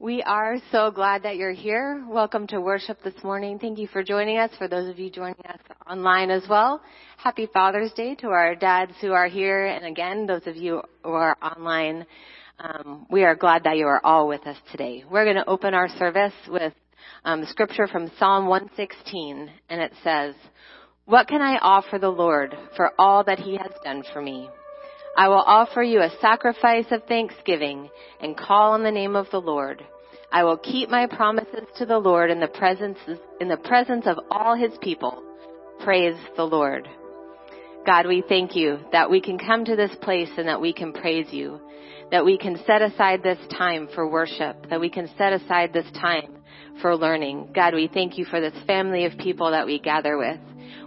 We are so glad that you're here. Welcome to worship this morning. Thank you for joining us. For those of you joining us online as well, happy Father's Day to our dads who are here. And again, those of you who are online, um, we are glad that you are all with us today. We're going to open our service with um, scripture from Psalm 116, and it says, "What can I offer the Lord for all that He has done for me?" I will offer you a sacrifice of thanksgiving and call on the name of the Lord. I will keep my promises to the Lord in the presence, in the presence of all his people. Praise the Lord. God, we thank you that we can come to this place and that we can praise you, that we can set aside this time for worship, that we can set aside this time for learning. God, we thank you for this family of people that we gather with.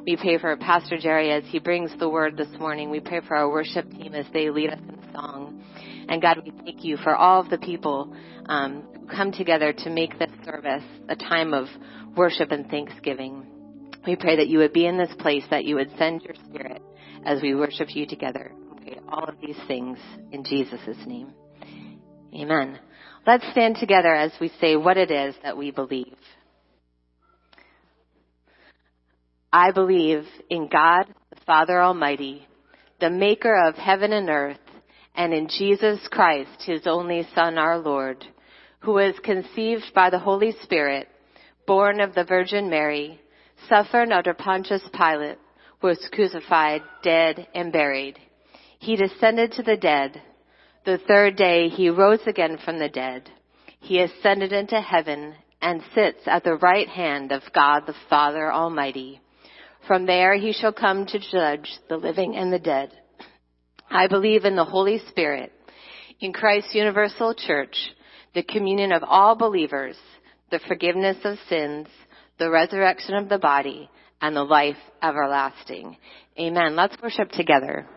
We pray for Pastor Jerry as he brings the word this morning. We pray for our worship team as they lead us in song. And God, we thank you for all of the people um, who come together to make this service a time of worship and thanksgiving. We pray that you would be in this place, that you would send your spirit as we worship you together. We pray all of these things in Jesus' name. Amen. Let's stand together as we say what it is that we believe. I believe in God, the Father Almighty, the maker of heaven and earth, and in Jesus Christ, his only Son, our Lord, who was conceived by the Holy Spirit, born of the Virgin Mary, suffered under Pontius Pilate, was crucified, dead, and buried. He descended to the dead. The third day he rose again from the dead. He ascended into heaven and sits at the right hand of God the Father Almighty. From there he shall come to judge the living and the dead. I believe in the Holy Spirit, in Christ's universal church, the communion of all believers, the forgiveness of sins, the resurrection of the body, and the life everlasting. Amen. Let's worship together.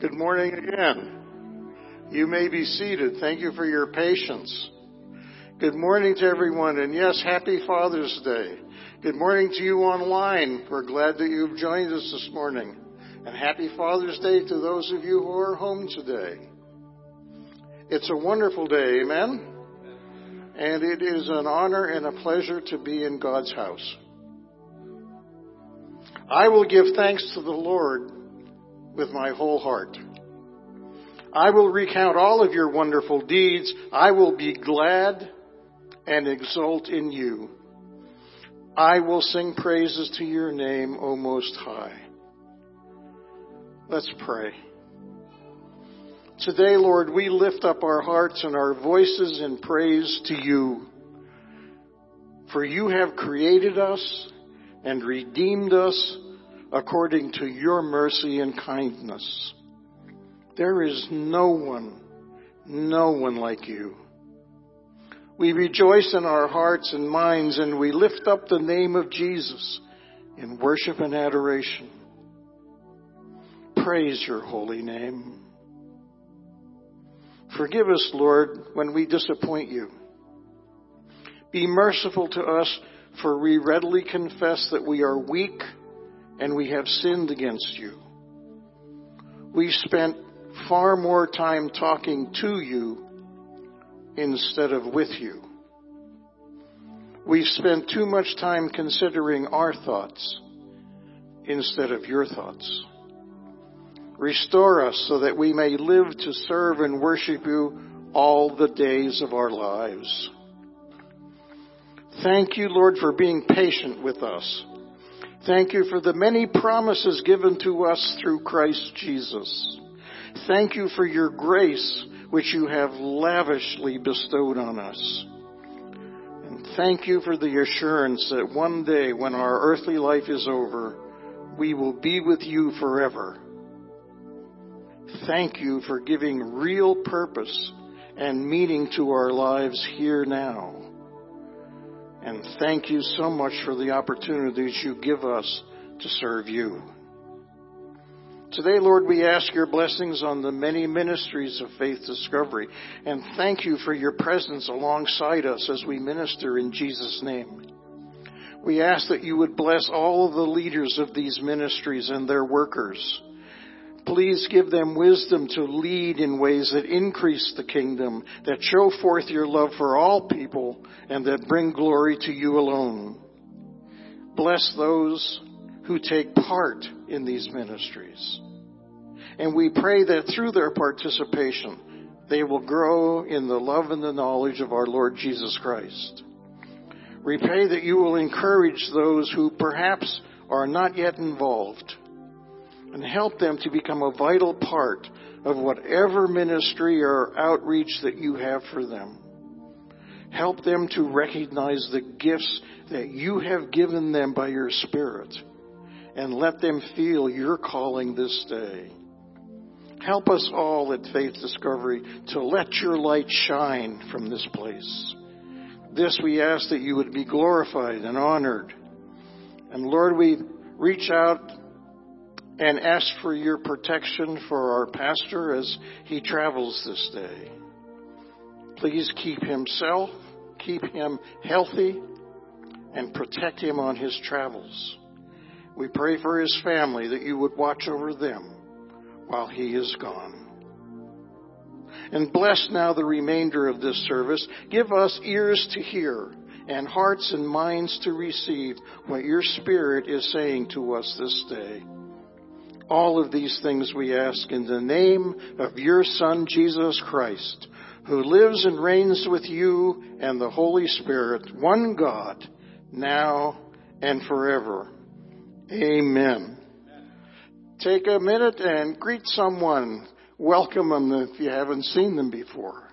Good morning again. You may be seated. Thank you for your patience. Good morning to everyone, and yes, happy Father's Day. Good morning to you online. We're glad that you've joined us this morning. And happy Father's Day to those of you who are home today. It's a wonderful day, amen? And it is an honor and a pleasure to be in God's house. I will give thanks to the Lord with my whole heart. I will recount all of your wonderful deeds. I will be glad and exult in you. I will sing praises to your name, O Most High. Let's pray. Today, Lord, we lift up our hearts and our voices in praise to you. For you have created us and redeemed us according to your mercy and kindness. There is no one, no one like you. We rejoice in our hearts and minds and we lift up the name of Jesus in worship and adoration. Praise your holy name. Forgive us, Lord, when we disappoint you. Be merciful to us, for we readily confess that we are weak and we have sinned against you. We've spent far more time talking to you instead of with you. We've spent too much time considering our thoughts instead of your thoughts. Restore us so that we may live to serve and worship you all the days of our lives. Thank you, Lord, for being patient with us. Thank you for the many promises given to us through Christ Jesus. Thank you for your grace, which you have lavishly bestowed on us. And thank you for the assurance that one day when our earthly life is over, we will be with you forever. Thank you for giving real purpose and meaning to our lives here now. And thank you so much for the opportunities you give us to serve you. Today, Lord, we ask your blessings on the many ministries of faith discovery. And thank you for your presence alongside us as we minister in Jesus' name. We ask that you would bless all of the leaders of these ministries and their workers. Please give them wisdom to lead in ways that increase the kingdom, that show forth your love for all people, and that bring glory to you alone. Bless those who take part in these ministries. And we pray that through their participation, they will grow in the love and the knowledge of our Lord Jesus Christ. We pray that you will encourage those who perhaps are not yet involved and help them to become a vital part of whatever ministry or outreach that you have for them. Help them to recognize the gifts that you have given them by your Spirit and let them feel your calling this day. Help us all at Faith Discovery to let your light shine from this place. This we ask that you would be glorified and honored. And Lord, we reach out and ask for your protection for our pastor as he travels this day. Please keep himself, keep him healthy, and protect him on his travels. We pray for his family that you would watch over them while he is gone. And bless now the remainder of this service. Give us ears to hear and hearts and minds to receive what your Spirit is saying to us this day. All of these things we ask in the name of your Son, Jesus Christ, who lives and reigns with you and the Holy Spirit, one God, now and forever. Amen. Take a minute and greet someone. Welcome them if you haven't seen them before.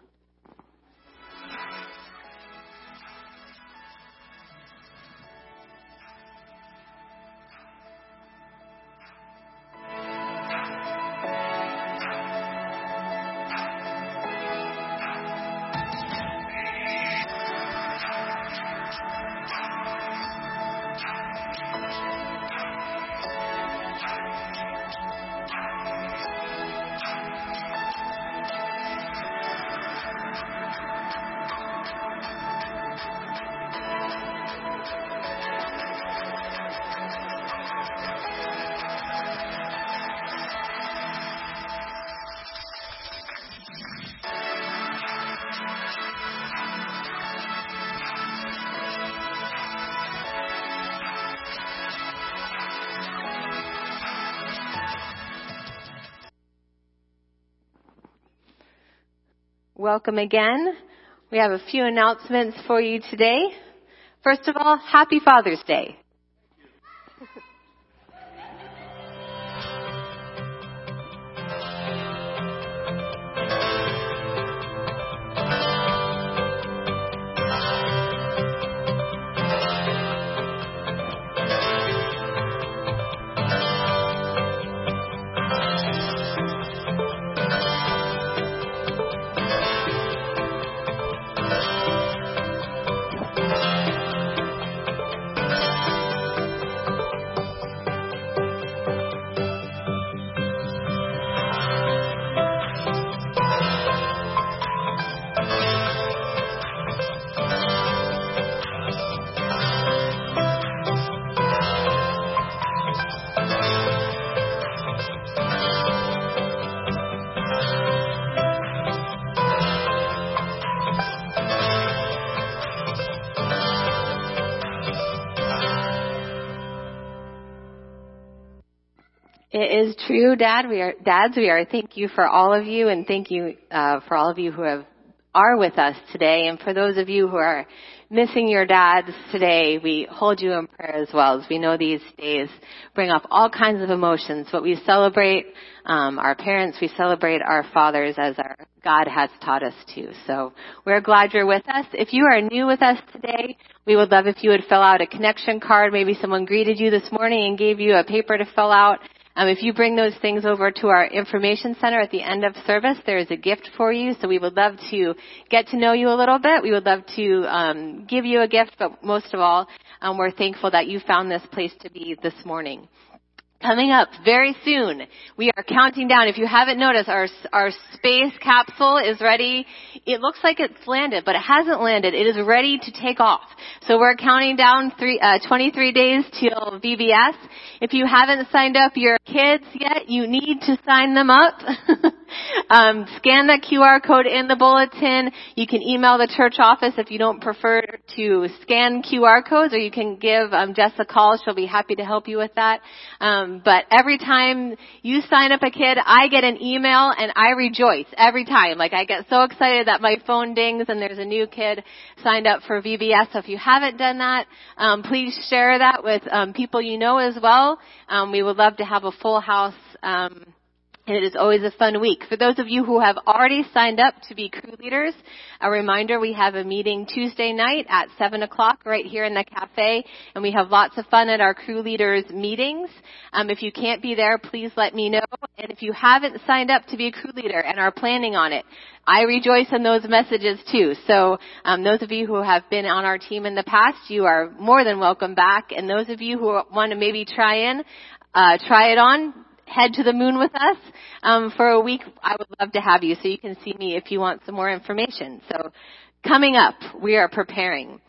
Welcome again. We have a few announcements for you today. First of all, happy Father's Day. Is Dad. We are dads. We are. Thank you for all of you, and thank you uh, for all of you who have are with us today. And for those of you who are missing your dads today, we hold you in prayer as well. As we know these days bring up all kinds of emotions, but we celebrate um, our parents. We celebrate our fathers as our God has taught us to. So we're glad you're with us. If you are new with us today, we would love if you would fill out a connection card. Maybe someone greeted you this morning and gave you a paper to fill out. Um, if you bring those things over to our information center at the end of service, there is a gift for you. So we would love to get to know you a little bit. We would love to um, give you a gift, but most of all, um, we're thankful that you found this place to be this morning. Coming up very soon, we are counting down. If you haven't noticed, our our space capsule is ready. It looks like it's landed, but it hasn't landed. It is ready to take off. So we're counting down three, uh, 23 days till VBS. If you haven't signed up your kids yet, you need to sign them up. um, scan that QR code in the bulletin. You can email the church office if you don't prefer to scan QR codes, or you can give um, Jess a call. She'll be happy to help you with that. Um, but every time you sign up a kid, I get an email and I rejoice every time. Like I get so excited that my phone dings and there's a new kid signed up for VBS. So if you haven't done that, um, please share that with um, people you know as well. Um, we would love to have a full house. Um, and it is always a fun week. For those of you who have already signed up to be crew leaders, a reminder we have a meeting Tuesday night at 7 o'clock right here in the cafe, and we have lots of fun at our crew leaders meetings. Um, if you can't be there, please let me know. And if you haven't signed up to be a crew leader and are planning on it, I rejoice in those messages too. So um, those of you who have been on our team in the past, you are more than welcome back. And those of you who want to maybe try in, uh, try it on, head to the moon with us um, for a week, I would love to have you so you can see me if you want some more information. So coming up, we are preparing.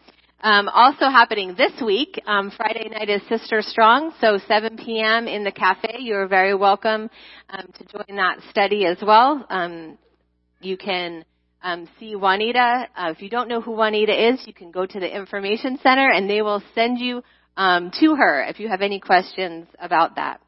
Um, also happening this week, um, Friday night is Sister Strong, so 7 p.m. in the cafe. You are very welcome um, to join that study as well. Um, you can um, see Juanita. Uh, if you don't know who Juanita is, you can go to the information center and they will send you to her if you have any questions about that.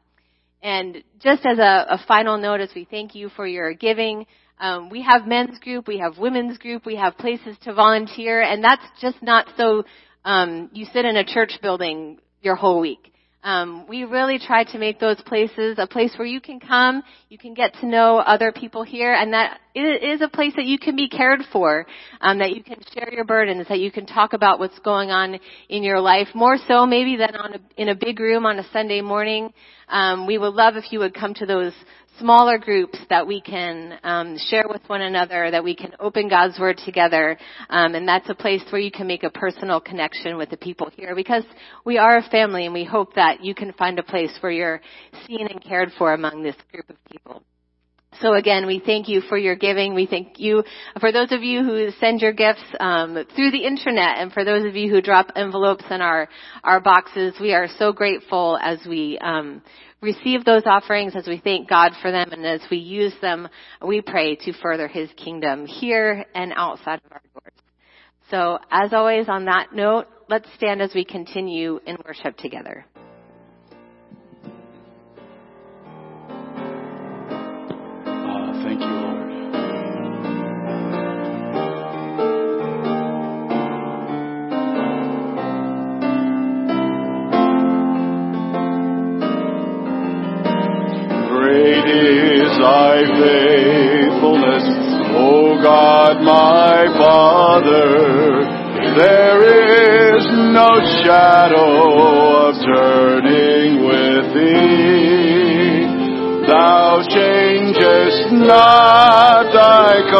And just as a, a final note, as we thank you for your giving, um, we have men's group, we have women's group, we have places to volunteer, and that's just not so um, you sit in a church building your whole week. Um, we really try to make those places a place where you can come, you can get to know other people here, and that it is a place that you can be cared for, um, that you can share your burdens, that you can talk about what's going on in your life, more so maybe than on a, in a big room on a Sunday morning. Um, we would love if you would come to those smaller groups that we can um, share with one another, that we can open God's Word together, um, and that's a place where you can make a personal connection with the people here because we are a family and we hope that you can find a place where you're seen and cared for among this group of people. So again, we thank you for your giving. We thank you for those of you who send your gifts um, through the internet, and for those of you who drop envelopes in our our boxes. We are so grateful as we um, receive those offerings, as we thank God for them, and as we use them, we pray to further His kingdom here and outside of our doors. So, as always, on that note, let's stand as we continue in worship together.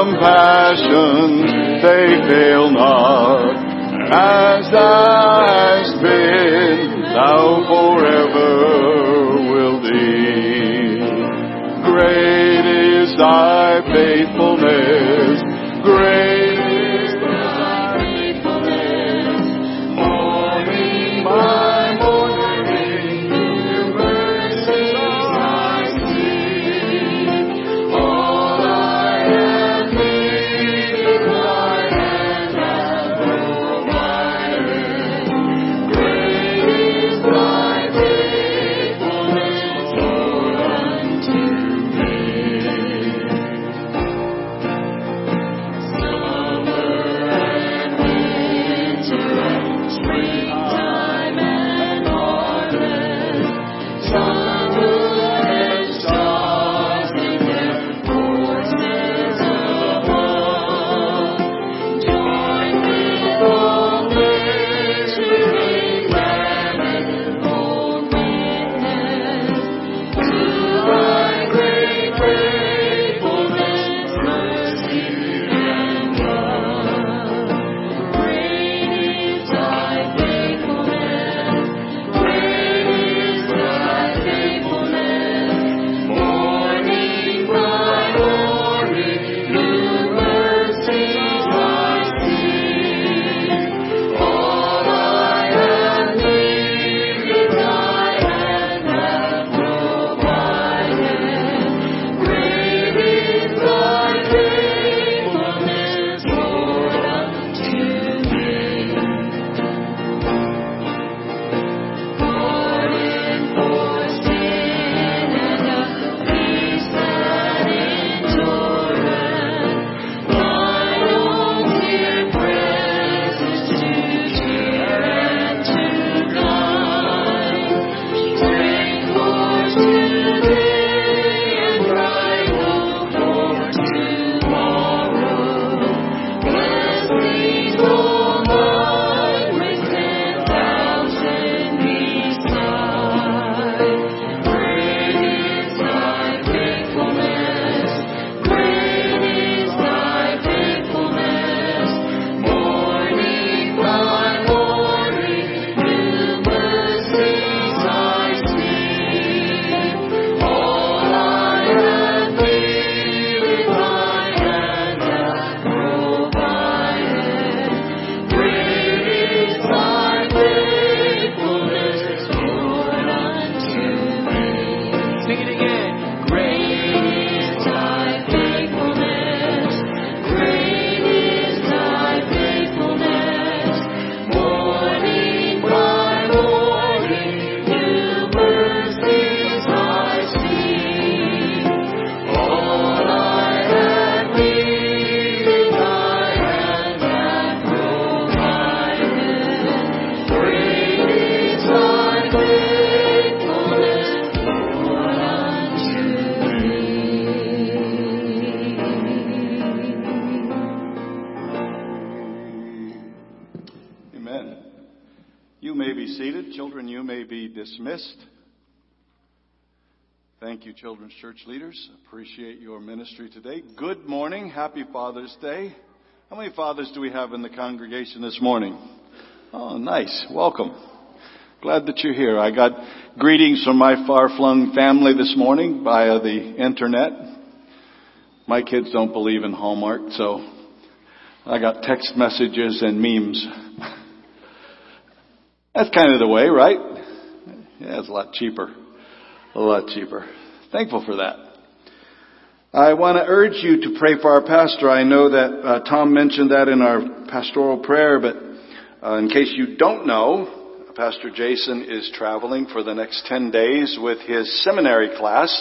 Compassion, Church leaders. Appreciate your ministry today. Good morning. Happy Father's Day. How many fathers do we have in the congregation this morning? Oh, nice. Welcome. Glad that you're here. I got greetings from my far-flung family this morning via the internet. My kids don't believe in Hallmark, so I got text messages and memes. That's kind of the way, right? Yeah, it's a lot cheaper. A lot cheaper. Thankful for that. I want to urge you to pray for our pastor. I know that uh, Tom mentioned that in our pastoral prayer, but uh, in case you don't know, Pastor Jason is traveling for the next 10 days with his seminary class,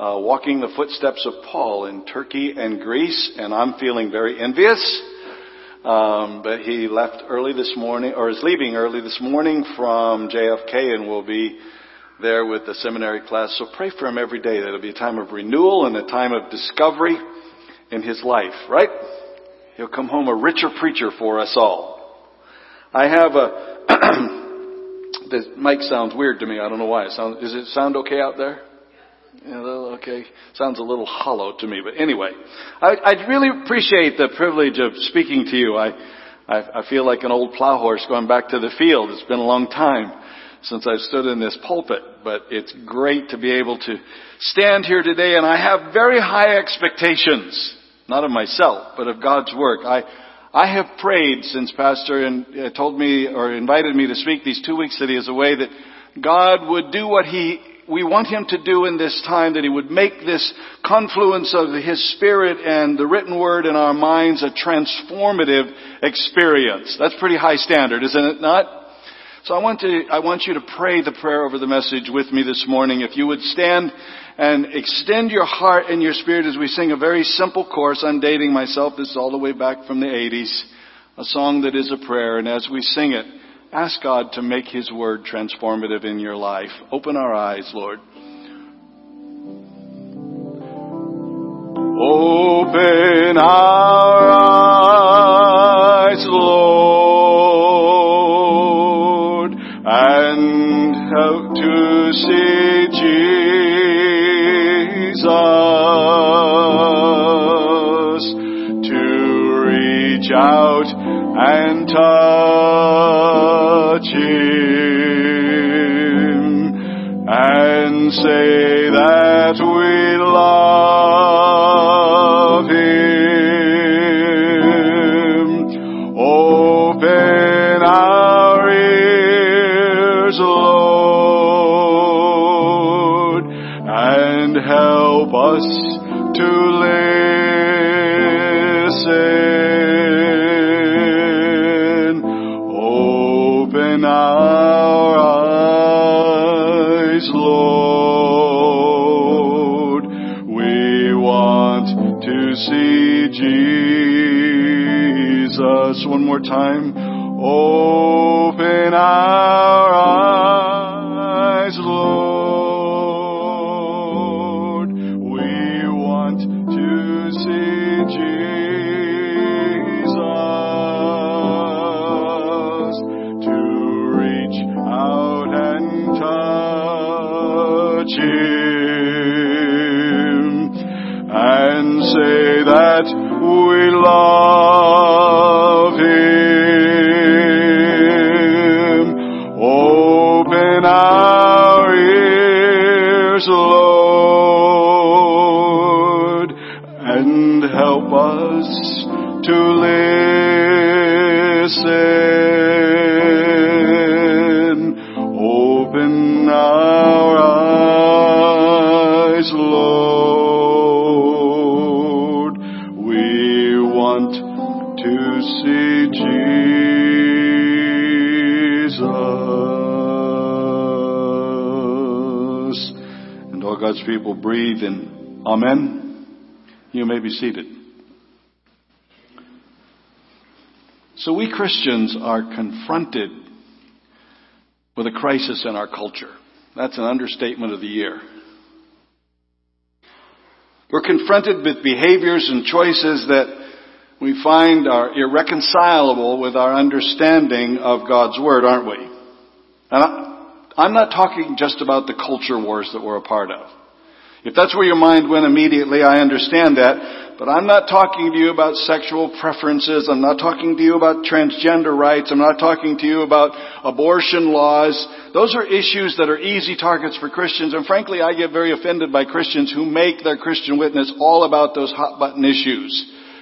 uh, walking the footsteps of Paul in Turkey and Greece, and I'm feeling very envious. Um, but he left early this morning, or is leaving early this morning from JFK and will be there with the seminary class. So pray for him every day. That'll be a time of renewal and a time of discovery in his life, right? He'll come home a richer preacher for us all. I have a, the mic sounds weird to me. I don't know why. It sounds, does it sound okay out there? Yeah, okay. Sounds a little hollow to me, but anyway, I, I really appreciate the privilege of speaking to you. I, I, I feel like an old plow horse going back to the field. It's been a long time since I've stood in this pulpit, but it's great to be able to stand here today and I have very high expectations, not of myself, but of God's work. I, I have prayed since Pastor and, uh, told me or invited me to speak these two weeks that he is away that God would do what he we want him to do in this time, that he would make this confluence of his spirit and the written word in our minds a transformative experience. That's pretty high standard, isn't it not? So I want to, I want you to pray the prayer over the message with me this morning. If you would stand and extend your heart and your spirit as we sing a very simple chorus. I'm dating myself. This is all the way back from the 80s. A song that is a prayer. And as we sing it, ask God to make His word transformative in your life. Open our eyes, Lord. Open our say that we love Him. Open our ears, Lord, and help us Jesus. One more time. Open our Amen. You may be seated. So we Christians are confronted with a crisis in our culture. That's an understatement of the year. We're confronted with behaviors and choices that we find are irreconcilable with our understanding of God's Word, aren't we? And I'm not talking just about the culture wars that we're a part of. If that's where your mind went immediately, I understand that. But I'm not talking to you about sexual preferences. I'm not talking to you about transgender rights. I'm not talking to you about abortion laws. Those are issues that are easy targets for Christians. And frankly, I get very offended by Christians who make their Christian witness all about those hot button issues.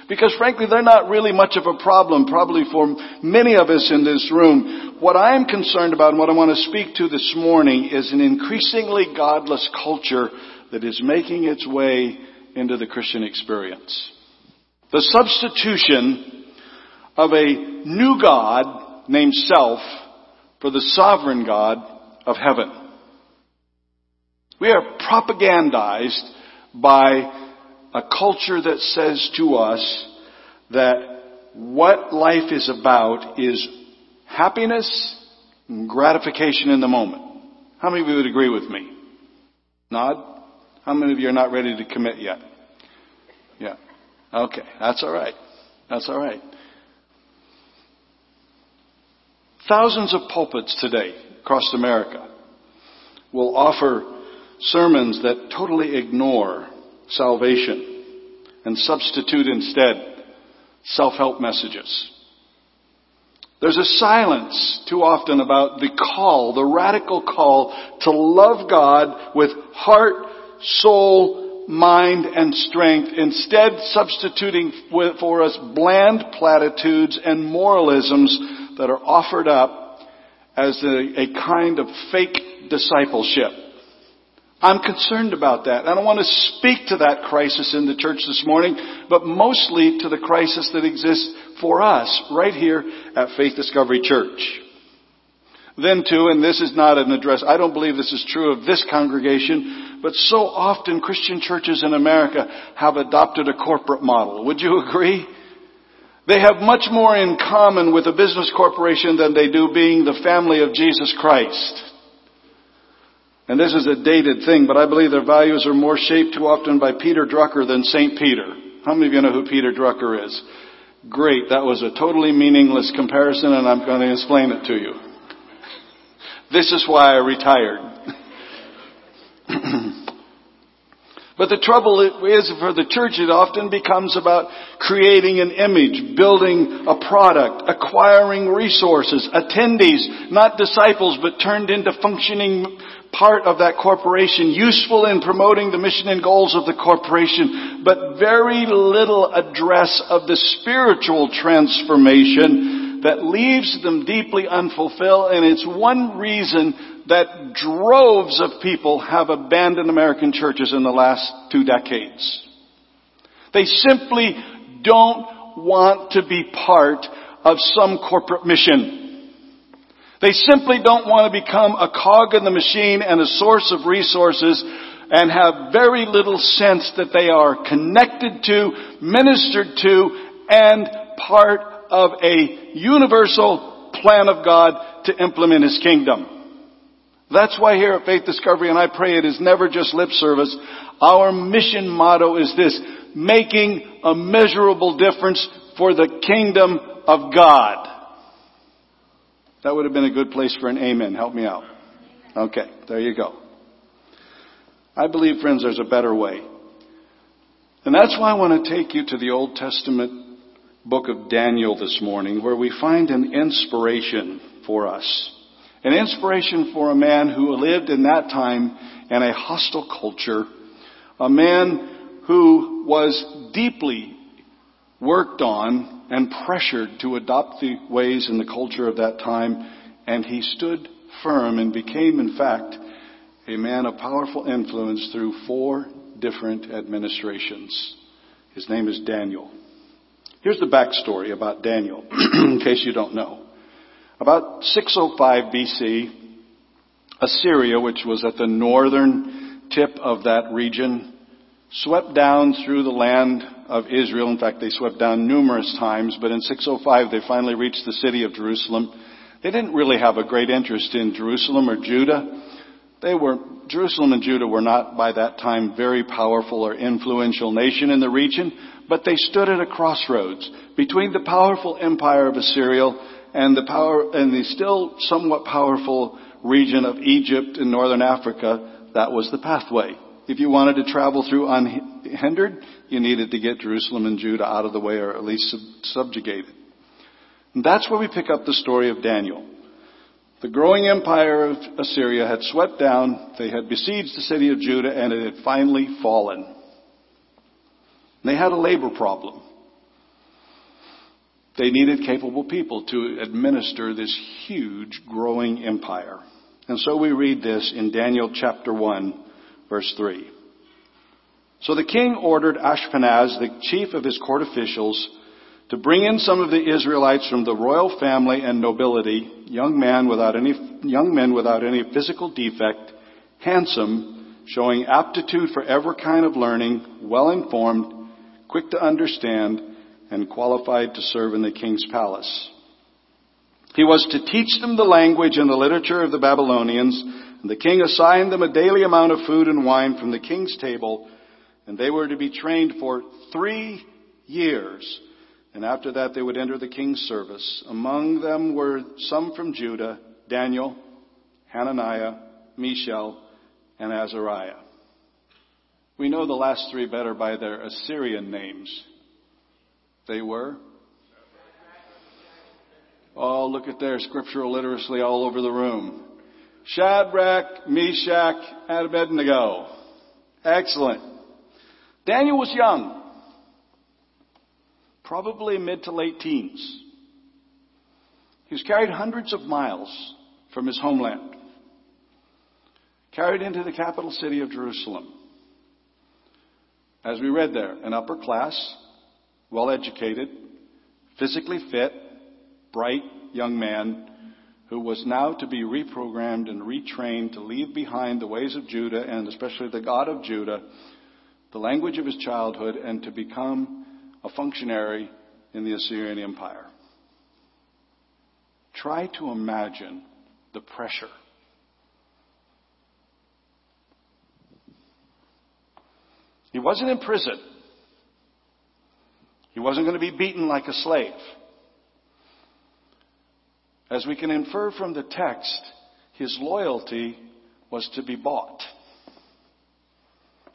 Because frankly, they're not really much of a problem, probably for many of us in this room. What I am concerned about and what I want to speak to this morning is an increasingly godless culture that is making its way into the Christian experience. The substitution of a new God named self for the sovereign God of heaven. We are propagandized by a culture that says to us that what life is about is happiness and gratification in the moment. How many of you would agree with me? Nod? How many of you are not ready to commit yet? Yeah. Okay, that's all right. That's all right. Thousands of pulpits today across America will offer sermons that totally ignore salvation and substitute instead self-help messages. There's a silence too often about the call, the radical call to love God with heart, soul, mind, and strength, instead substituting for us bland platitudes and moralisms that are offered up as a, a kind of fake discipleship. I'm concerned about that. I don't want to speak to that crisis in the church this morning, but mostly to the crisis that exists for us right here at Faith Discovery Church. Then too, and this is not an address, I don't believe this is true of this congregation, but so often Christian churches in America have adopted a corporate model. Would you agree? They have much more in common with a business corporation than they do being the family of Jesus Christ. And this is a dated thing, but I believe their values are more shaped too often by Peter Drucker than St. Peter. How many of you know who Peter Drucker is? Great. That was a totally meaningless comparison and I'm going to explain it to you. This is why I retired. But the trouble is for the church, it often becomes about creating an image, building a product, acquiring resources, attendees, not disciples, but turned into functioning part of that corporation, useful in promoting the mission and goals of the corporation, but very little address of the spiritual transformation that leaves them deeply unfulfilled, and it's one reason that droves of people have abandoned American churches in the last two decades. They simply don't want to be part of some corporate mission. They simply don't want to become a cog in the machine and a source of resources and have very little sense that they are connected to, ministered to, and part of a universal plan of God to implement His kingdom. That's why here at Faith Discovery, and I pray it is never just lip service, our mission motto is this, making a measurable difference for the kingdom of God. That would have been a good place for an amen. Help me out. Okay, there you go. I believe, friends, there's a better way. And that's why I want to take you to the Old Testament book of Daniel this morning, where we find an inspiration for us. An inspiration for a man who lived in that time in a hostile culture. A man who was deeply worked on and pressured to adopt the ways and the culture of that time. And he stood firm and became, in fact, a man of powerful influence through four different administrations. His name is Daniel. Here's the backstory about Daniel, in case you don't know. About 605 BC, Assyria, which was at the northern tip of that region, swept down through the land of Israel. In fact, they swept down numerous times, but in 605 they finally reached the city of Jerusalem. They didn't really have a great interest in Jerusalem or Judah. They were, Jerusalem and Judah were not by that time very powerful or influential nation in the region, but they stood at a crossroads between the powerful empire of Assyria and the power, and the still somewhat powerful region of Egypt and northern Africa, that was the pathway. If you wanted to travel through unhindered, you needed to get Jerusalem and Judah out of the way or at least subjugated. And that's where we pick up the story of Daniel. The growing empire of Assyria had swept down, they had besieged the city of Judah, and it had finally fallen. They had a labor problem. They needed capable people to administer this huge growing empire. And so we read this in Daniel chapter 1 verse 3. So the king ordered Ashpenaz, the chief of his court officials, to bring in some of the Israelites from the royal family and nobility, young men without any, young men without any physical defect, handsome, showing aptitude for every kind of learning, well informed, quick to understand, and qualified to serve in the king's palace. He was to teach them the language and the literature of the Babylonians, and the king assigned them a daily amount of food and wine from the king's table, and they were to be trained for three years and after that they would enter the king's service. Among them were some from Judah, Daniel, Hananiah, Mishael, and Azariah. We know the last three better by their Assyrian names. They were? Oh, look at their scriptural literacy all over the room. Shadrach, Meshach, and Abednego. Excellent. Daniel was young. Probably mid to late teens. He was carried hundreds of miles from his homeland. Carried into the capital city of Jerusalem. As we read there, an upper class, well educated, physically fit, bright young man who was now to be reprogrammed and retrained to leave behind the ways of Judah and especially the God of Judah, the language of his childhood, and to become a functionary in the Assyrian Empire. Try to imagine the pressure. He wasn't in prison. He wasn't going to be beaten like a slave. As we can infer from the text, his loyalty was to be bought.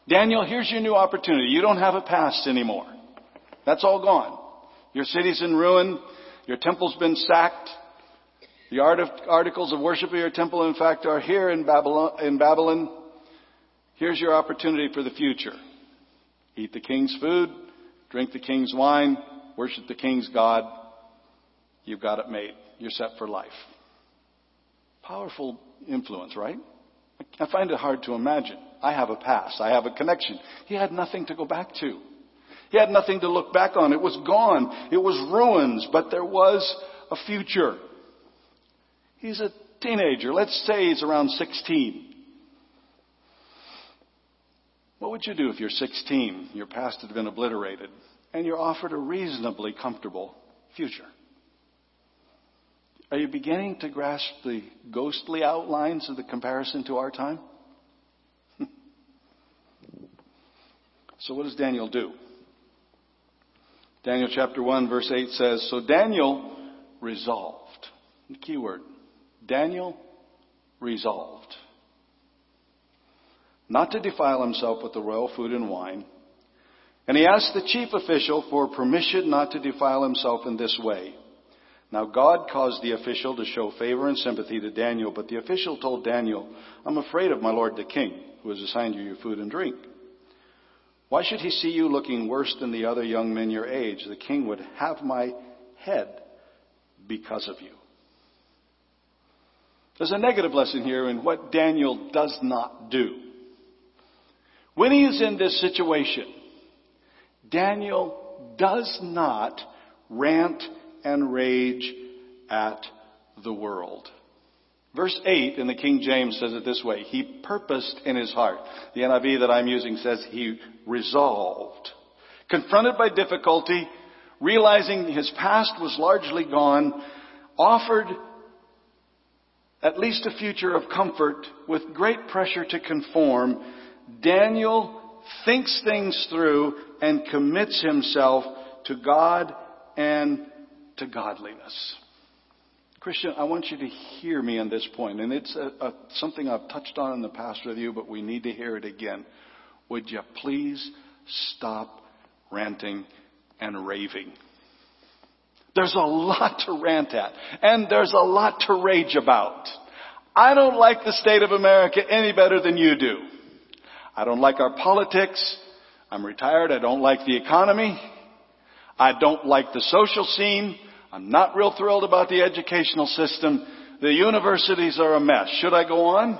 Daniel, here's your new opportunity. You don't have a past anymore. That's all gone. Your city's in ruin. Your temple's been sacked. The articles of worship of your temple, in fact, are here in Babylon. Here's your opportunity for the future. Eat the king's food, drink the king's wine, worship the king's God. You've got it made. You're set for life. Powerful influence, right? I find it hard to imagine. I have a past. I have a connection. He had nothing to go back to. He had nothing to look back on. It was gone. It was ruins, but there was a future. He's a teenager. Let's say he's around 16. What would you do if you're 16, your past had been obliterated, and you're offered a reasonably comfortable future? Are you beginning to grasp the ghostly outlines of the comparison to our time? so, what does Daniel do? Daniel chapter 1, verse 8 says So Daniel resolved. The key word Daniel resolved not to defile himself with the royal food and wine. And he asked the chief official for permission not to defile himself in this way. Now God caused the official to show favor and sympathy to Daniel, but the official told Daniel, I'm afraid of my lord the king, who has assigned you your food and drink. Why should he see you looking worse than the other young men your age? The king would have my head because of you. There's a negative lesson here in what Daniel does not do. When he is in this situation, Daniel does not rant and rage at the world. Verse 8 in the King James says it this way He purposed in his heart. The NIV that I'm using says he resolved. Confronted by difficulty, realizing his past was largely gone, offered at least a future of comfort with great pressure to conform, Daniel thinks things through and commits himself to God and to godliness. Christian, I want you to hear me on this point, and it's a, a, something I've touched on in the past with you, but we need to hear it again. Would you please stop ranting and raving? There's a lot to rant at, and there's a lot to rage about. I don't like the state of America any better than you do. I don't like our politics. I'm retired. I don't like the economy. I don't like the social scene. I'm not real thrilled about the educational system. The universities are a mess. Should I go on?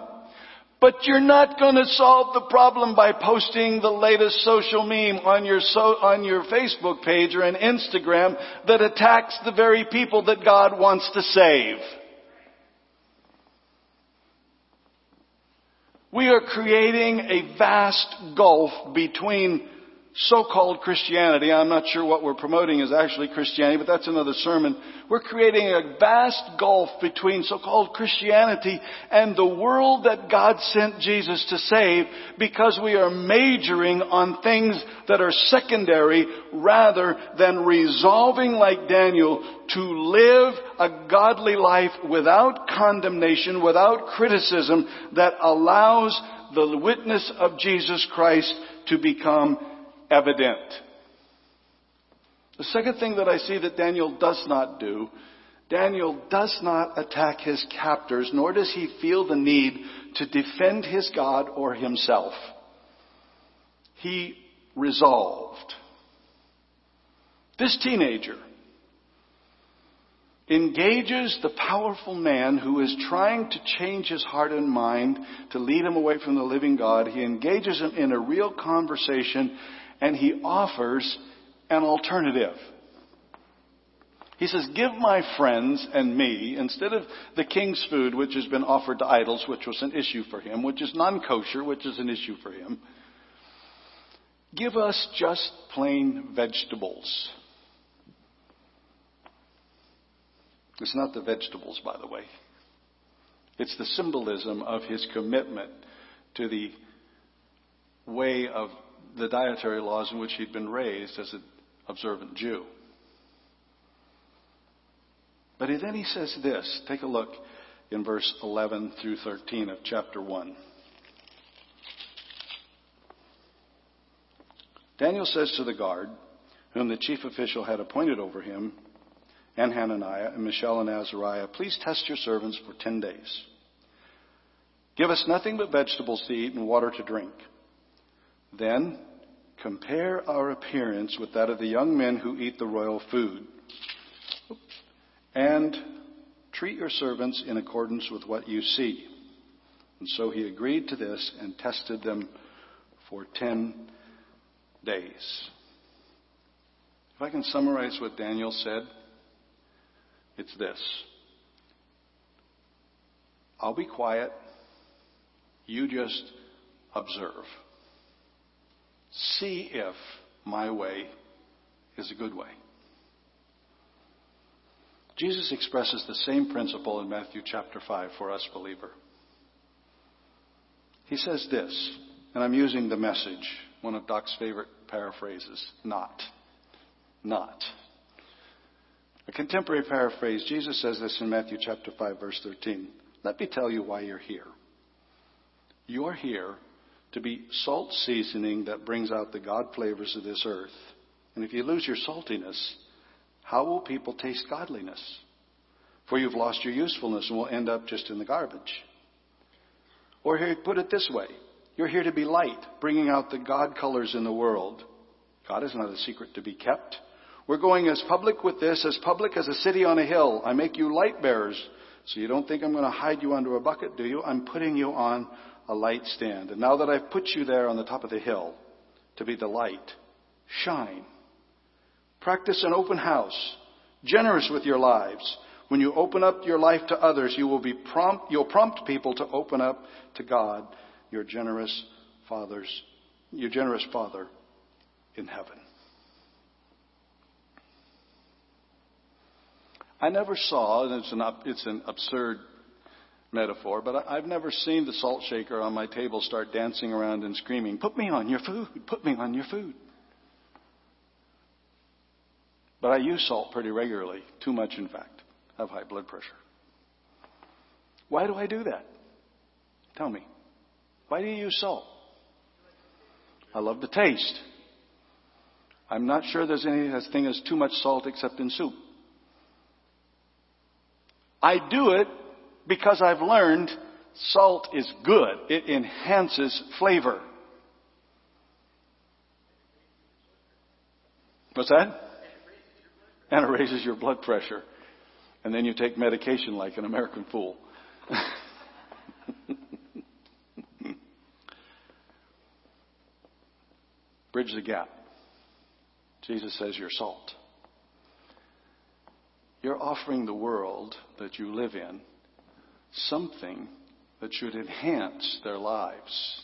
But you're not going to solve the problem by posting the latest social meme on your so, on your Facebook page or an Instagram that attacks the very people that God wants to save. We are creating a vast gulf between so-called Christianity, I'm not sure what we're promoting is actually Christianity, but that's another sermon. We're creating a vast gulf between so-called Christianity and the world that God sent Jesus to save because we are majoring on things that are secondary rather than resolving like Daniel to live a godly life without condemnation, without criticism that allows the witness of Jesus Christ to become evident. The second thing that I see that Daniel does not do, Daniel does not attack his captors, nor does he feel the need to defend his God or himself. He resolved. This teenager engages the powerful man who is trying to change his heart and mind to lead him away from the living God. He engages him in a real conversation and he offers an alternative. He says, Give my friends and me, instead of the king's food, which has been offered to idols, which was an issue for him, which is non kosher, which is an issue for him, give us just plain vegetables. It's not the vegetables, by the way. It's the symbolism of his commitment to the way of the dietary laws in which he'd been raised as an observant Jew. But then he says this. Take a look in verse 11 through 13 of chapter 1. Daniel says to the guard, whom the chief official had appointed over him, and Hananiah and Mishael and Azariah, please test your servants for ten days. Give us nothing but vegetables to eat and water to drink. Then compare our appearance with that of the young men who eat the royal food. And treat your servants in accordance with what you see. And so he agreed to this and tested them for ten days. If I can summarize what Daniel said, it's this I'll be quiet. You just observe. See if my way is a good way. Jesus expresses the same principle in Matthew chapter 5 for us believer. He says this, and I'm using the message, one of Doc's favorite paraphrases, not. Not. A contemporary paraphrase, Jesus says this in Matthew chapter 5 verse 13. Let me tell you why you're here. You're here to be salt seasoning that brings out the God flavors of this earth. And if you lose your saltiness, how will people taste godliness? For you've lost your usefulness and will end up just in the garbage. Or here, put it this way. You're here to be light, bringing out the God colors in the world. God is not a secret to be kept. We're going as public with this, as public as a city on a hill. I make you light bearers. So you don't think I'm going to hide you under a bucket, do you? I'm putting you on a light stand. And now that I've put you there on the top of the hill to be the light, shine. Practice an open house. Generous with your lives. When you open up your life to others, you will be prompt, you'll prompt people to open up to God, your generous fathers, your generous Father in heaven. I never saw, and it's an, it's an absurd metaphor, but I've never seen the salt shaker on my table start dancing around and screaming, Put me on your food, put me on your food. But I use salt pretty regularly, too much in fact. Have high blood pressure. Why do I do that? Tell me. Why do you use salt? I love the taste. I'm not sure there's any such thing as too much salt except in soup. I do it because I've learned salt is good. It enhances flavor. What's that? And it raises your blood pressure. And then you take medication like an American fool. Bridge the gap. Jesus says you're salt. You're offering the world that you live in something that should enhance their lives.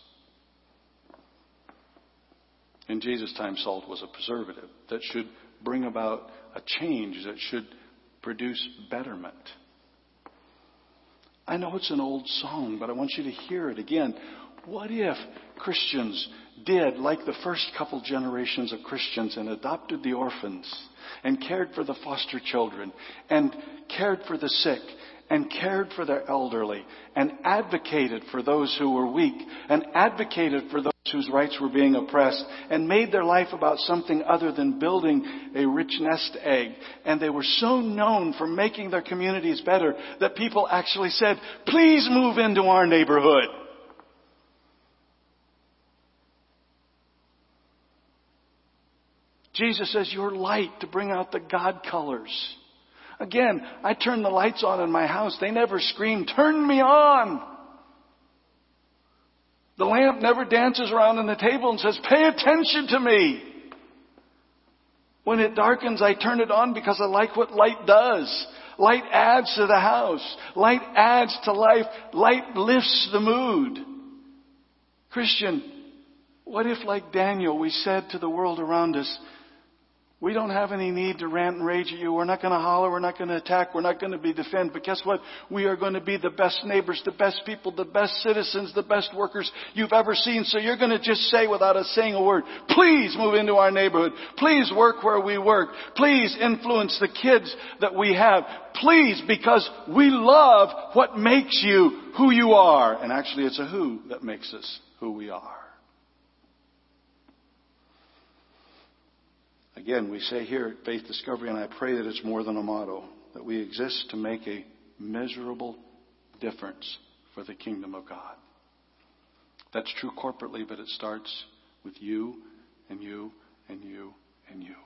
In Jesus' time, salt was a preservative that should bring about a change, that should produce betterment. I know it's an old song, but I want you to hear it again. What if Christians did like the first couple generations of Christians and adopted the orphans and cared for the foster children and cared for the sick and cared for their elderly and advocated for those who were weak and advocated for those whose rights were being oppressed and made their life about something other than building a rich nest egg. And they were so known for making their communities better that people actually said, please move into our neighborhood. Jesus says, You're light to bring out the God colors. Again, I turn the lights on in my house. They never scream, Turn me on. The lamp never dances around on the table and says, Pay attention to me. When it darkens, I turn it on because I like what light does. Light adds to the house. Light adds to life. Light lifts the mood. Christian, what if, like Daniel, we said to the world around us, we don't have any need to rant and rage at you. We're not going to holler. We're not going to attack. We're not going to be defend. But guess what? We are going to be the best neighbors, the best people, the best citizens, the best workers you've ever seen. So you're going to just say without us saying a word, please move into our neighborhood. Please work where we work. Please influence the kids that we have. Please, because we love what makes you who you are. And actually it's a who that makes us who we are. Again, we say here at Faith Discovery, and I pray that it's more than a motto, that we exist to make a measurable difference for the kingdom of God. That's true corporately, but it starts with you and you and you and you.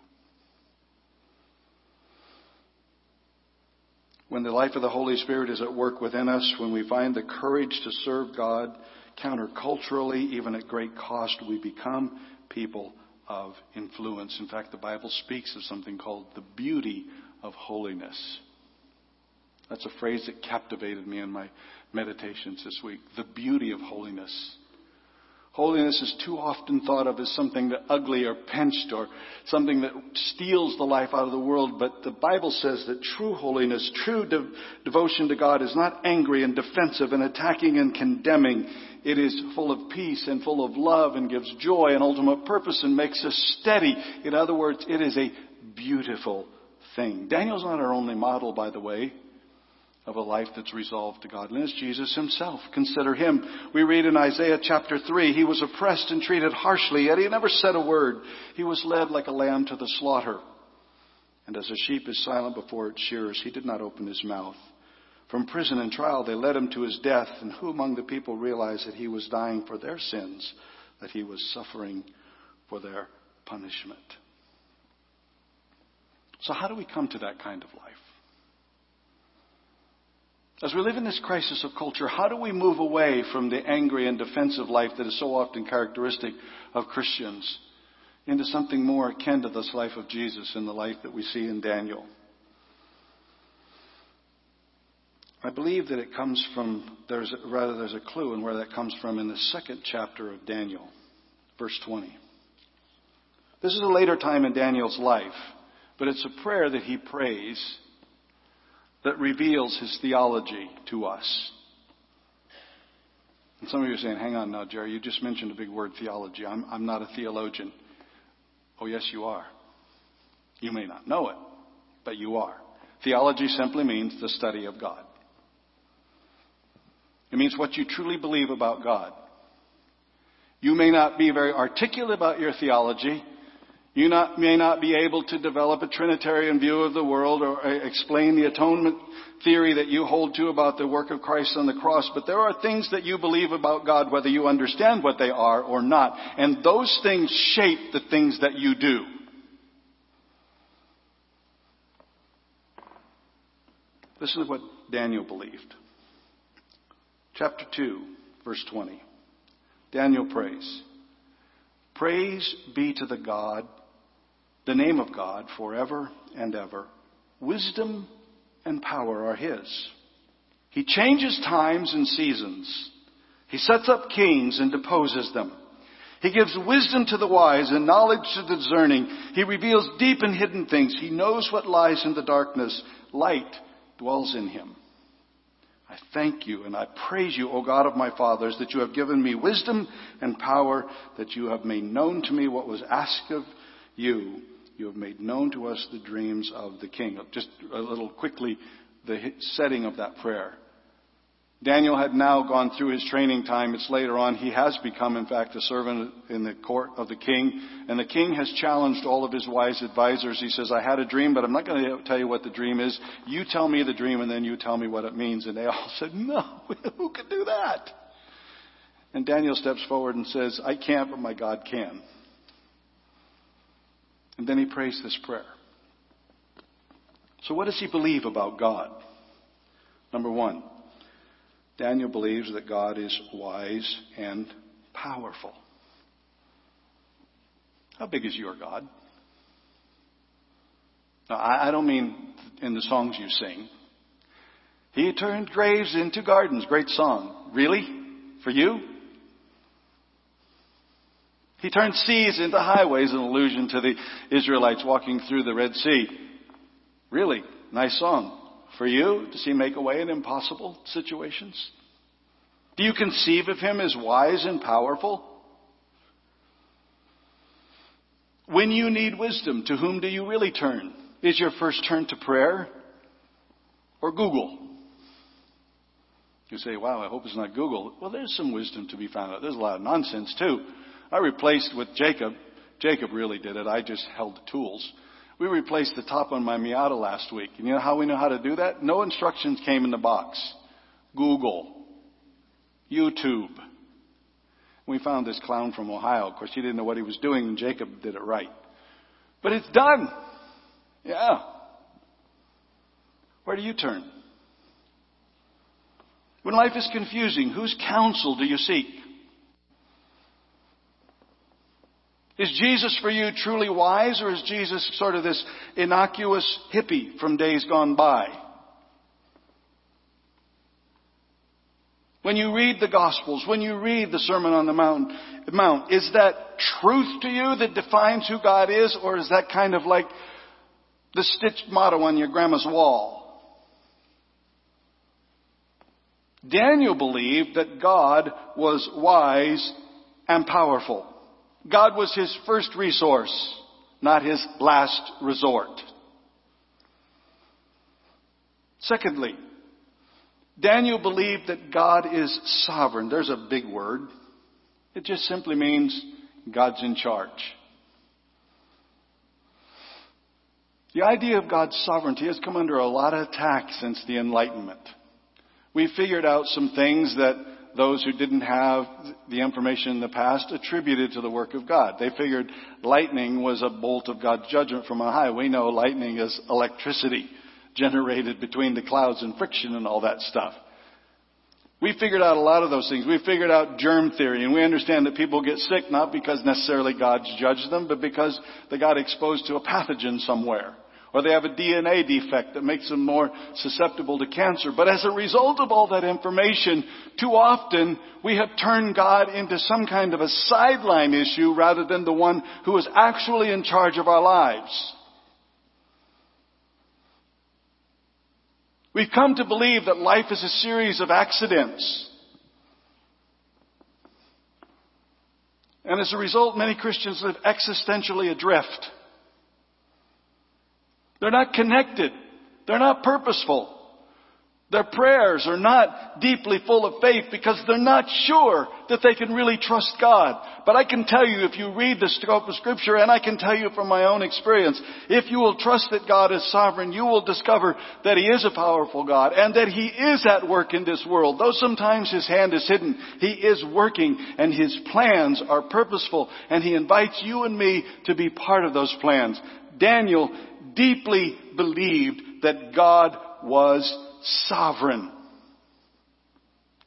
When the life of the Holy Spirit is at work within us, when we find the courage to serve God counterculturally, even at great cost, we become people of influence. In fact, the Bible speaks of something called the beauty of holiness. That's a phrase that captivated me in my meditations this week. The beauty of holiness. Holiness is too often thought of as something that ugly or pinched or something that steals the life out of the world. But the Bible says that true holiness, true de- devotion to God is not angry and defensive and attacking and condemning. It is full of peace and full of love and gives joy and ultimate purpose and makes us steady. In other words, it is a beautiful thing. Daniel's not our only model, by the way of a life that's resolved to godliness. Jesus himself. Consider him. We read in Isaiah chapter 3, he was oppressed and treated harshly, yet he never said a word. He was led like a lamb to the slaughter. And as a sheep is silent before its shearers, he did not open his mouth. From prison and trial, they led him to his death. And who among the people realized that he was dying for their sins, that he was suffering for their punishment? So how do we come to that kind of life? As we live in this crisis of culture, how do we move away from the angry and defensive life that is so often characteristic of Christians into something more akin to this life of Jesus and the life that we see in Daniel? I believe that it comes from, there's, rather, there's a clue in where that comes from in the second chapter of Daniel, verse 20. This is a later time in Daniel's life, but it's a prayer that he prays that reveals his theology to us. And some of you are saying, hang on now, Jerry, you just mentioned a big word, theology. I'm, I'm not a theologian. Oh, yes, you are. You may not know it, but you are. Theology simply means the study of God. It means what you truly believe about God. You may not be very articulate about your theology, you not, may not be able to develop a Trinitarian view of the world or uh, explain the atonement theory that you hold to about the work of Christ on the cross, but there are things that you believe about God whether you understand what they are or not. And those things shape the things that you do. This is what Daniel believed. Chapter 2, verse 20. Daniel prays. Praise be to the God the name of God forever and ever. Wisdom and power are His. He changes times and seasons. He sets up kings and deposes them. He gives wisdom to the wise and knowledge to the discerning. He reveals deep and hidden things. He knows what lies in the darkness. Light dwells in him. I thank you and I praise you, O God of my fathers, that you have given me wisdom and power, that you have made known to me what was asked of you. You have made known to us the dreams of the king. Just a little quickly, the setting of that prayer. Daniel had now gone through his training time. It's later on. He has become, in fact, a servant in the court of the king. And the king has challenged all of his wise advisors. He says, I had a dream, but I'm not going to tell you what the dream is. You tell me the dream and then you tell me what it means. And they all said, no, who could do that? And Daniel steps forward and says, I can't, but my God can. And then he prays this prayer. So what does he believe about God? Number one, Daniel believes that God is wise and powerful. How big is your God? Now, I don't mean in the songs you sing. He turned graves into gardens. Great song. Really? For you? He turned seas into highways, an allusion to the Israelites walking through the Red Sea. Really? Nice song. For you, does he make a way in impossible situations? Do you conceive of him as wise and powerful? When you need wisdom, to whom do you really turn? Is your first turn to prayer or Google? You say, wow, I hope it's not Google. Well, there's some wisdom to be found out. There's a lot of nonsense too. I replaced with Jacob. Jacob really did it. I just held the tools. We replaced the top on my Miata last week. And you know how we know how to do that? No instructions came in the box. Google. YouTube. We found this clown from Ohio. Of course, he didn't know what he was doing, and Jacob did it right. But it's done. Yeah. Where do you turn? When life is confusing, whose counsel do you seek? Is Jesus for you truly wise, or is Jesus sort of this innocuous hippie from days gone by? When you read the Gospels, when you read the Sermon on the Mount, Mount, is that truth to you that defines who God is, or is that kind of like the stitched motto on your grandma's wall? Daniel believed that God was wise and powerful. God was his first resource, not his last resort. Secondly, Daniel believed that God is sovereign. There's a big word. It just simply means God's in charge. The idea of God's sovereignty has come under a lot of attack since the Enlightenment. We figured out some things that those who didn't have the information in the past attributed to the work of God. They figured lightning was a bolt of God's judgment from on high. We know lightning is electricity generated between the clouds and friction and all that stuff. We figured out a lot of those things. We figured out germ theory, and we understand that people get sick not because necessarily God's judged them, but because they got exposed to a pathogen somewhere or they have a DNA defect that makes them more susceptible to cancer. But as a result of all that information, too often we have turned God into some kind of a sideline issue rather than the one who is actually in charge of our lives. We've come to believe that life is a series of accidents. And as a result, many Christians live existentially adrift. They're not connected. They're not purposeful. Their prayers are not deeply full of faith because they're not sure that they can really trust God. But I can tell you if you read the scope of scripture and I can tell you from my own experience, if you will trust that God is sovereign, you will discover that He is a powerful God and that He is at work in this world. Though sometimes His hand is hidden, He is working and His plans are purposeful and He invites you and me to be part of those plans. Daniel deeply believed that God was sovereign.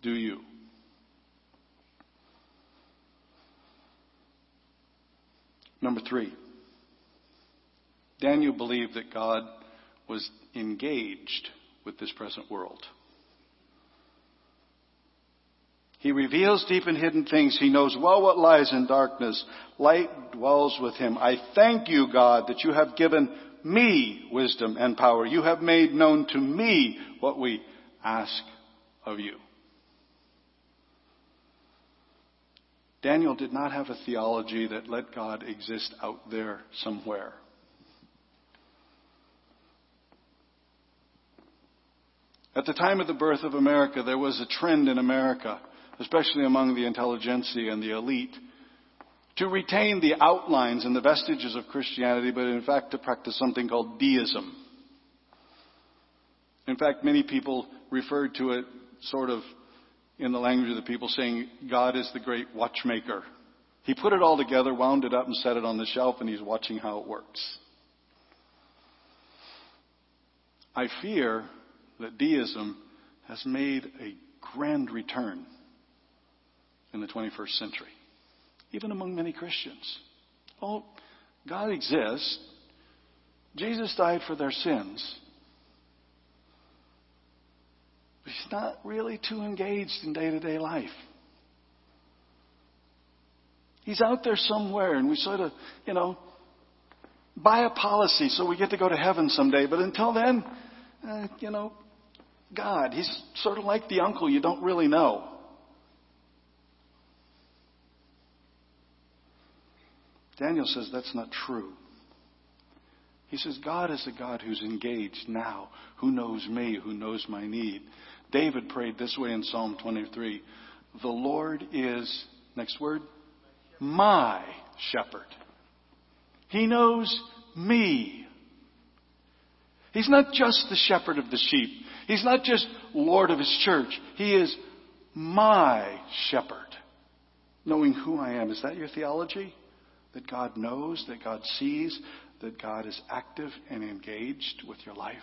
Do you? Number three, Daniel believed that God was engaged with this present world. He reveals deep and hidden things. He knows well what lies in darkness. Light dwells with him. I thank you, God, that you have given me wisdom and power. You have made known to me what we ask of you. Daniel did not have a theology that let God exist out there somewhere. At the time of the birth of America, there was a trend in America, especially among the intelligentsia and the elite, to retain the outlines and the vestiges of Christianity, but in fact to practice something called deism. In fact, many people referred to it sort of in the language of the people saying, God is the great watchmaker. He put it all together, wound it up, and set it on the shelf, and he's watching how it works. I fear that deism has made a grand return in the 21st century, even among many Christians. Oh, God exists. Jesus died for their sins. But he's not really too engaged in day to day life. He's out there somewhere, and we sort of, you know, buy a policy so we get to go to heaven someday. But until then, uh, you know, God, He's sort of like the uncle you don't really know. Daniel says that's not true. He says, God is a God who's engaged now, who knows me, who knows my need. David prayed this way in Psalm 23 The Lord is, next word, my shepherd. He knows me. He's not just the shepherd of the sheep. He's not just Lord of his church. He is my shepherd. Knowing who I am. Is that your theology? That God knows, that God sees, that God is active and engaged with your life?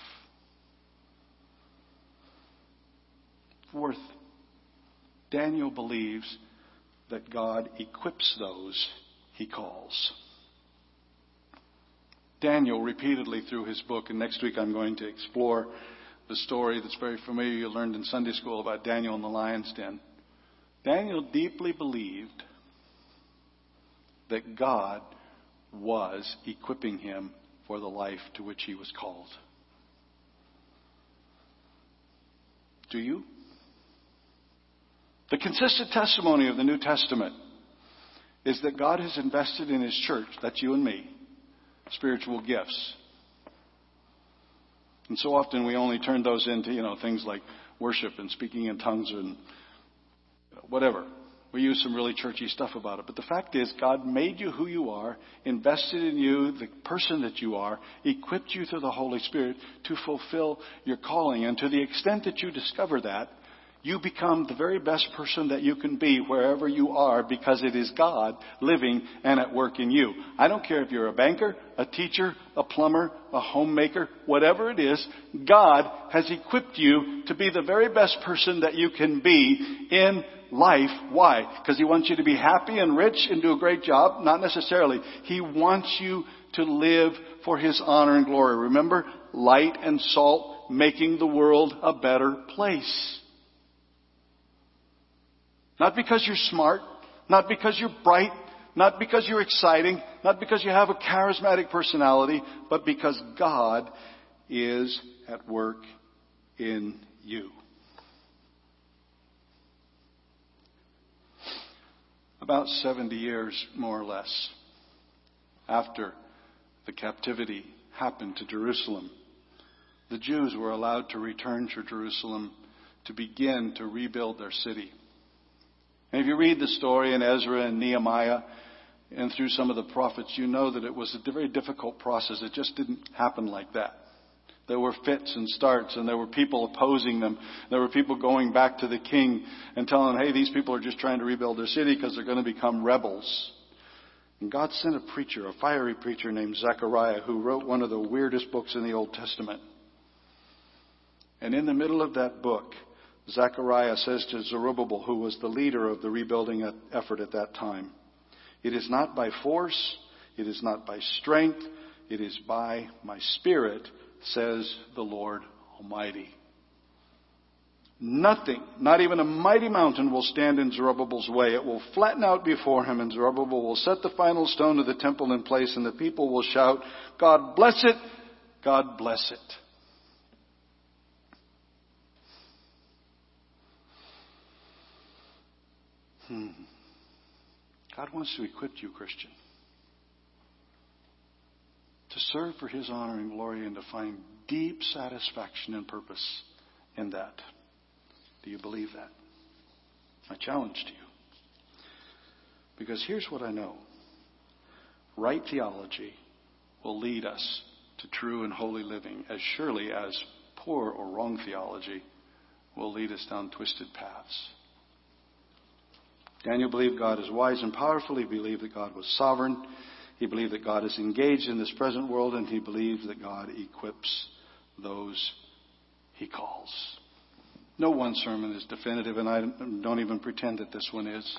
Fourth, Daniel believes that God equips those he calls. Daniel repeatedly through his book, and next week I'm going to explore the story that's very familiar you learned in Sunday school about Daniel in the lion's den. Daniel deeply believed that God was equipping him for the life to which he was called. Do you? The consistent testimony of the New Testament is that God has invested in His church, that's you and me, spiritual gifts. And so often we only turn those into, you know, things like worship and speaking in tongues and whatever. We use some really churchy stuff about it. But the fact is, God made you who you are, invested in you, the person that you are, equipped you through the Holy Spirit to fulfill your calling. And to the extent that you discover that, you become the very best person that you can be wherever you are because it is God living and at work in you. I don't care if you're a banker, a teacher, a plumber, a homemaker, whatever it is, God has equipped you to be the very best person that you can be in life. Why? Because He wants you to be happy and rich and do a great job? Not necessarily. He wants you to live for His honor and glory. Remember, light and salt making the world a better place. Not because you're smart, not because you're bright, not because you're exciting, not because you have a charismatic personality, but because God is at work in you. About 70 years, more or less, after the captivity happened to Jerusalem, the Jews were allowed to return to Jerusalem to begin to rebuild their city. And if you read the story in Ezra and Nehemiah and through some of the prophets, you know that it was a very difficult process. It just didn't happen like that. There were fits and starts, and there were people opposing them. There were people going back to the king and telling hey, these people are just trying to rebuild their city because they're going to become rebels. And God sent a preacher, a fiery preacher named Zechariah, who wrote one of the weirdest books in the Old Testament. And in the middle of that book, Zechariah says to Zerubbabel, who was the leader of the rebuilding effort at that time, It is not by force, it is not by strength, it is by my spirit, says the Lord Almighty. Nothing, not even a mighty mountain will stand in Zerubbabel's way. It will flatten out before him and Zerubbabel will set the final stone of the temple in place and the people will shout, God bless it, God bless it. Hmm. God wants to equip you, Christian, to serve for His honor and glory and to find deep satisfaction and purpose in that. Do you believe that? I challenge to you. Because here's what I know right theology will lead us to true and holy living as surely as poor or wrong theology will lead us down twisted paths. Daniel believed God is wise and powerful. He believed that God was sovereign. He believed that God is engaged in this present world, and he believed that God equips those he calls. No one sermon is definitive, and I don't even pretend that this one is.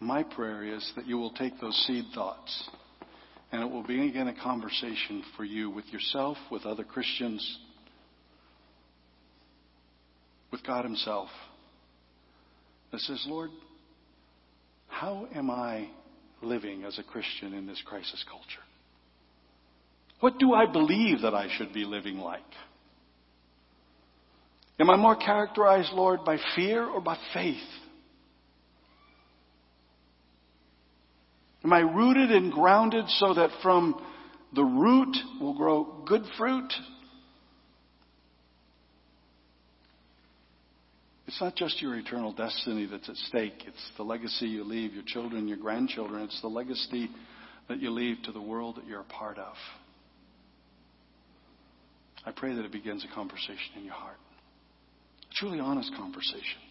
My prayer is that you will take those seed thoughts and it will begin a conversation for you with yourself, with other Christians, with God Himself that says, Lord, how am I living as a Christian in this crisis culture? What do I believe that I should be living like? Am I more characterized, Lord, by fear or by faith? Am I rooted and grounded so that from the root will grow good fruit? It's not just your eternal destiny that's at stake. It's the legacy you leave your children, your grandchildren. It's the legacy that you leave to the world that you're a part of. I pray that it begins a conversation in your heart. A truly honest conversation.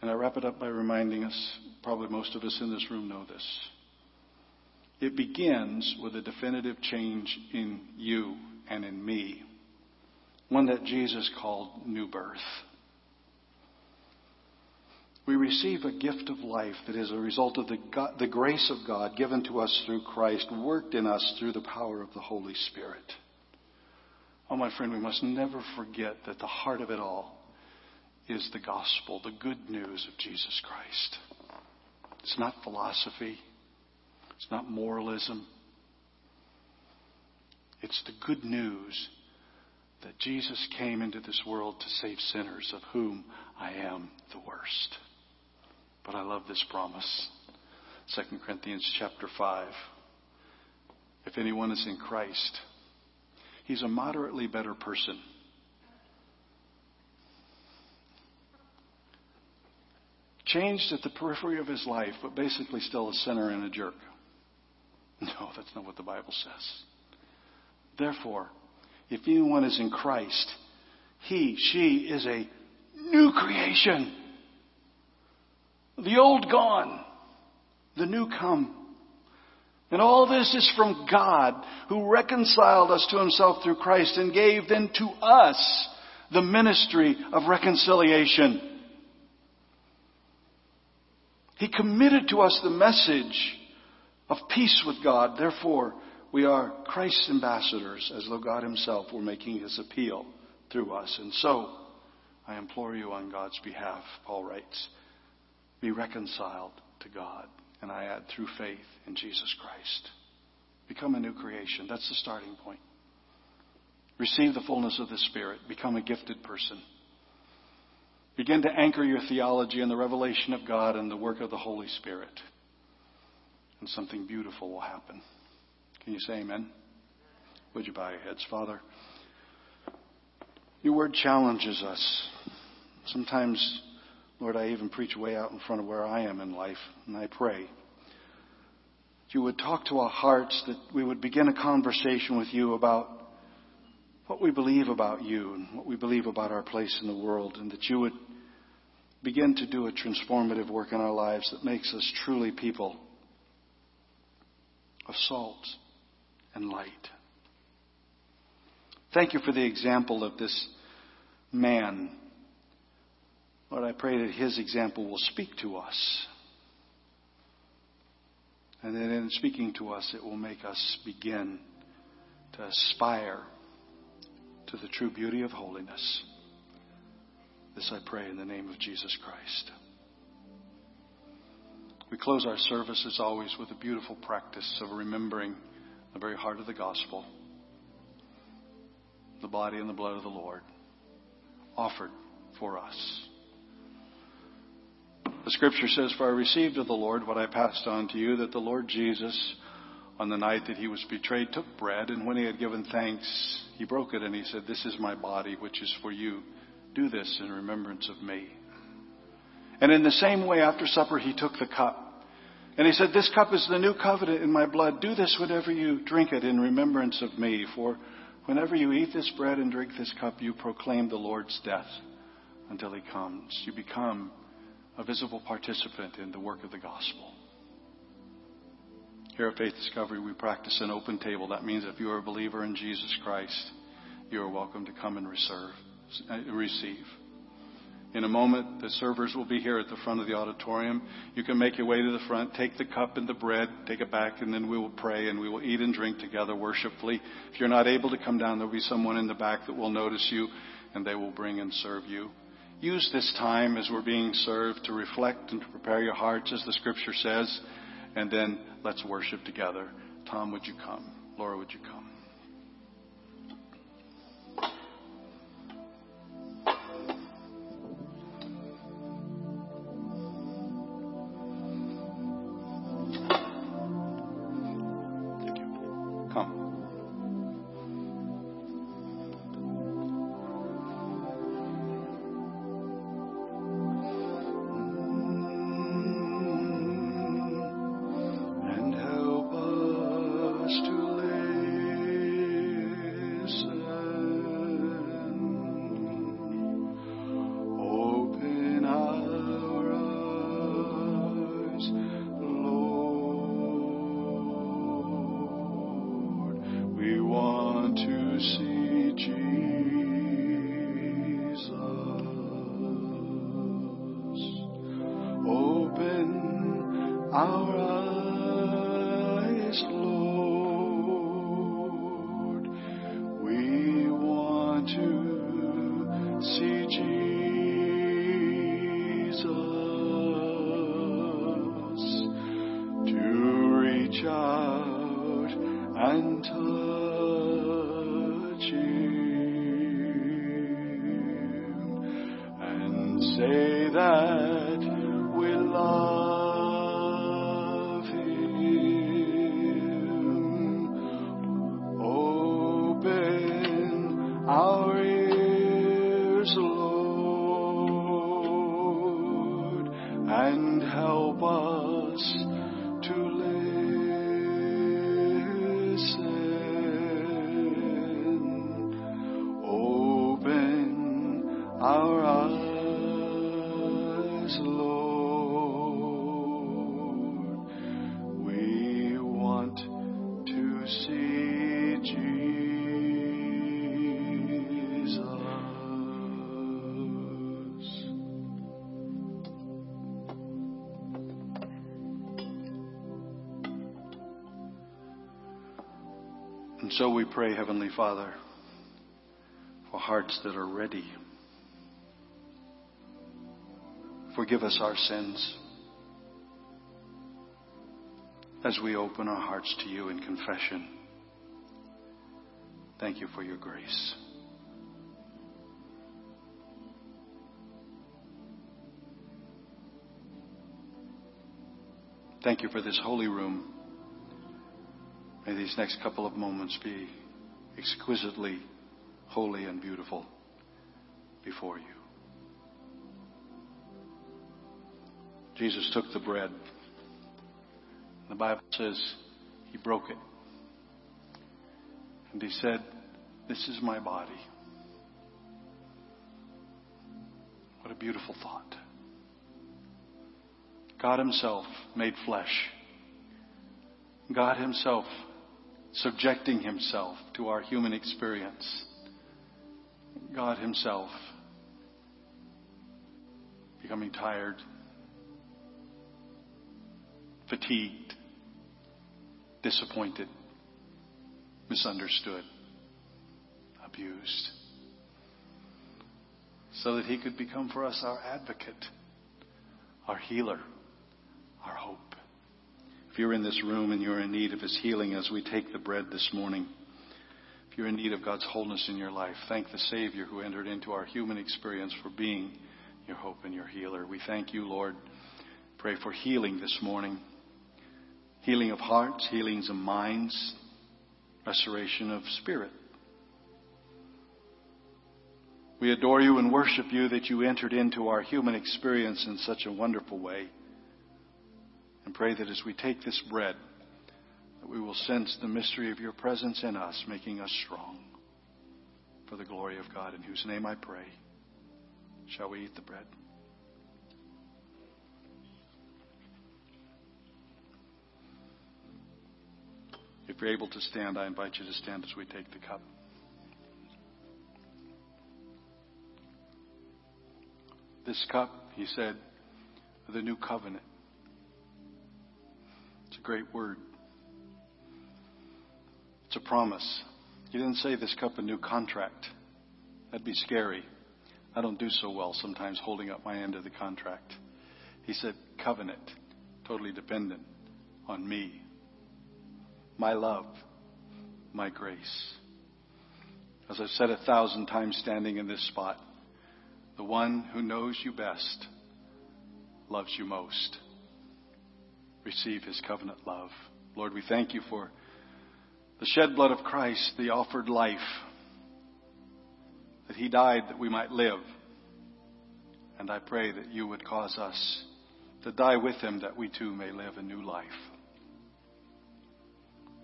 And I wrap it up by reminding us, probably most of us in this room know this. It begins with a definitive change in you and in me, one that Jesus called new birth. We receive a gift of life that is a result of the, God, the grace of God given to us through Christ, worked in us through the power of the Holy Spirit. Oh, my friend, we must never forget that the heart of it all is the gospel, the good news of Jesus Christ. It's not philosophy. It's not moralism. It's the good news that Jesus came into this world to save sinners, of whom I am the worst. But I love this promise. 2 Corinthians chapter 5. If anyone is in Christ, he's a moderately better person. Changed at the periphery of his life, but basically still a sinner and a jerk. No, that's not what the Bible says. Therefore, if anyone is in Christ, he, she is a new creation. The old gone, the new come. And all this is from God who reconciled us to himself through Christ and gave then to us the ministry of reconciliation. He committed to us the message of peace with God. Therefore, we are Christ's ambassadors as though God himself were making his appeal through us. And so, I implore you on God's behalf, Paul writes, be reconciled to God and I add through faith in Jesus Christ. Become a new creation. That's the starting point. Receive the fullness of the Spirit. Become a gifted person. Begin to anchor your theology in the revelation of God and the work of the Holy Spirit. And something beautiful will happen. Can you say amen? Would you bow your heads, Father? Your word challenges us. Sometimes Lord, I even preach way out in front of where I am in life, and I pray you would talk to our hearts, that we would begin a conversation with you about what we believe about you and what we believe about our place in the world, and that you would begin to do a transformative work in our lives that makes us truly people of salt and light. Thank you for the example of this man Lord, I pray that his example will speak to us. And that in speaking to us, it will make us begin to aspire to the true beauty of holiness. This I pray in the name of Jesus Christ. We close our service as always with a beautiful practice of remembering the very heart of the gospel, the body and the blood of the Lord offered for us. The scripture says, For I received of the Lord what I passed on to you, that the Lord Jesus, on the night that he was betrayed, took bread, and when he had given thanks, he broke it, and he said, This is my body, which is for you. Do this in remembrance of me. And in the same way, after supper, he took the cup. And he said, This cup is the new covenant in my blood. Do this whenever you drink it in remembrance of me. For whenever you eat this bread and drink this cup, you proclaim the Lord's death until he comes. You become a visible participant in the work of the gospel. Here at Faith Discovery, we practice an open table. That means if you are a believer in Jesus Christ, you are welcome to come and reserve, uh, receive. In a moment, the servers will be here at the front of the auditorium. You can make your way to the front, take the cup and the bread, take it back, and then we will pray and we will eat and drink together worshipfully. If you're not able to come down, there will be someone in the back that will notice you and they will bring and serve you. Use this time as we're being served to reflect and to prepare your hearts, as the scripture says, and then let's worship together. Tom, would you come? Laura, would you come? So we pray, Heavenly Father, for hearts that are ready. Forgive us our sins as we open our hearts to you in confession. Thank you for your grace. Thank you for this holy room. May these next couple of moments be exquisitely holy and beautiful before you. Jesus took the bread. The Bible says he broke it. And he said, This is my body. What a beautiful thought. God Himself made flesh. God Himself subjecting himself to our human experience. God himself becoming tired, fatigued, disappointed, misunderstood, abused. So that he could become for us our advocate, our healer, our hope. If you're in this room and you're in need of his healing as we take the bread this morning, if you're in need of God's wholeness in your life, thank the Savior who entered into our human experience for being your hope and your healer. We thank you, Lord. Pray for healing this morning healing of hearts, healings of minds, restoration of spirit. We adore you and worship you that you entered into our human experience in such a wonderful way. And pray that as we take this bread, that we will sense the mystery of your presence in us, making us strong for the glory of God, in whose name I pray. Shall we eat the bread? If you're able to stand, I invite you to stand as we take the cup. This cup, he said, the new covenant. Great word. It's a promise. He didn't say this cup a new contract. That'd be scary. I don't do so well sometimes holding up my end of the contract. He said covenant, totally dependent on me my love, my grace. As I've said a thousand times standing in this spot, the one who knows you best loves you most. Receive his covenant love. Lord, we thank you for the shed blood of Christ, the offered life, that he died that we might live. And I pray that you would cause us to die with him that we too may live a new life.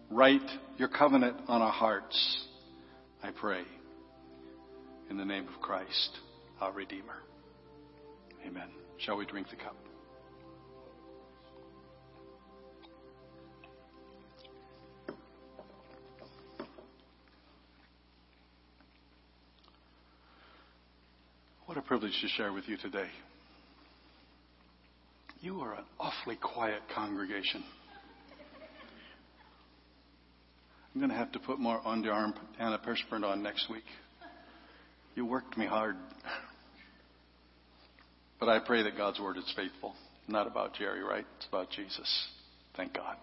Write your covenant on our hearts, I pray. In the name of Christ, our Redeemer. Amen. Shall we drink the cup? Privilege to share with you today. You are an awfully quiet congregation. I'm going to have to put more on the underarm antiperspirant on next week. You worked me hard. But I pray that God's word is faithful. Not about Jerry, right? It's about Jesus. Thank God.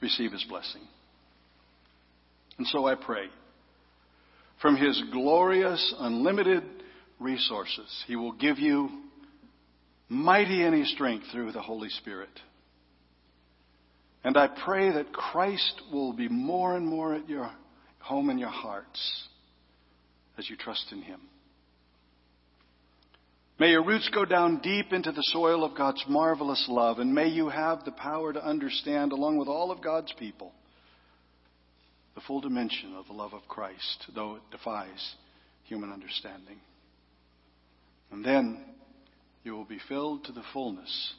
Receive his blessing. And so I pray. From his glorious, unlimited resources, he will give you mighty any strength through the Holy Spirit and I pray that Christ will be more and more at your home in your hearts as you trust in Him. May your roots go down deep into the soil of God's marvelous love, and may you have the power to understand, along with all of God's people, the full dimension of the love of Christ, though it defies human understanding. And then you will be filled to the fullness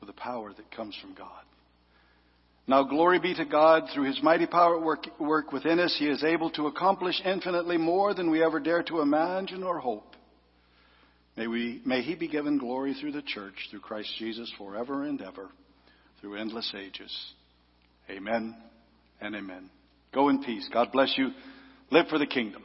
with the power that comes from God. Now glory be to God through his mighty power work, work within us. He is able to accomplish infinitely more than we ever dare to imagine or hope. May, we, may he be given glory through the church, through Christ Jesus forever and ever, through endless ages. Amen and amen. Go in peace. God bless you. Live for the kingdom.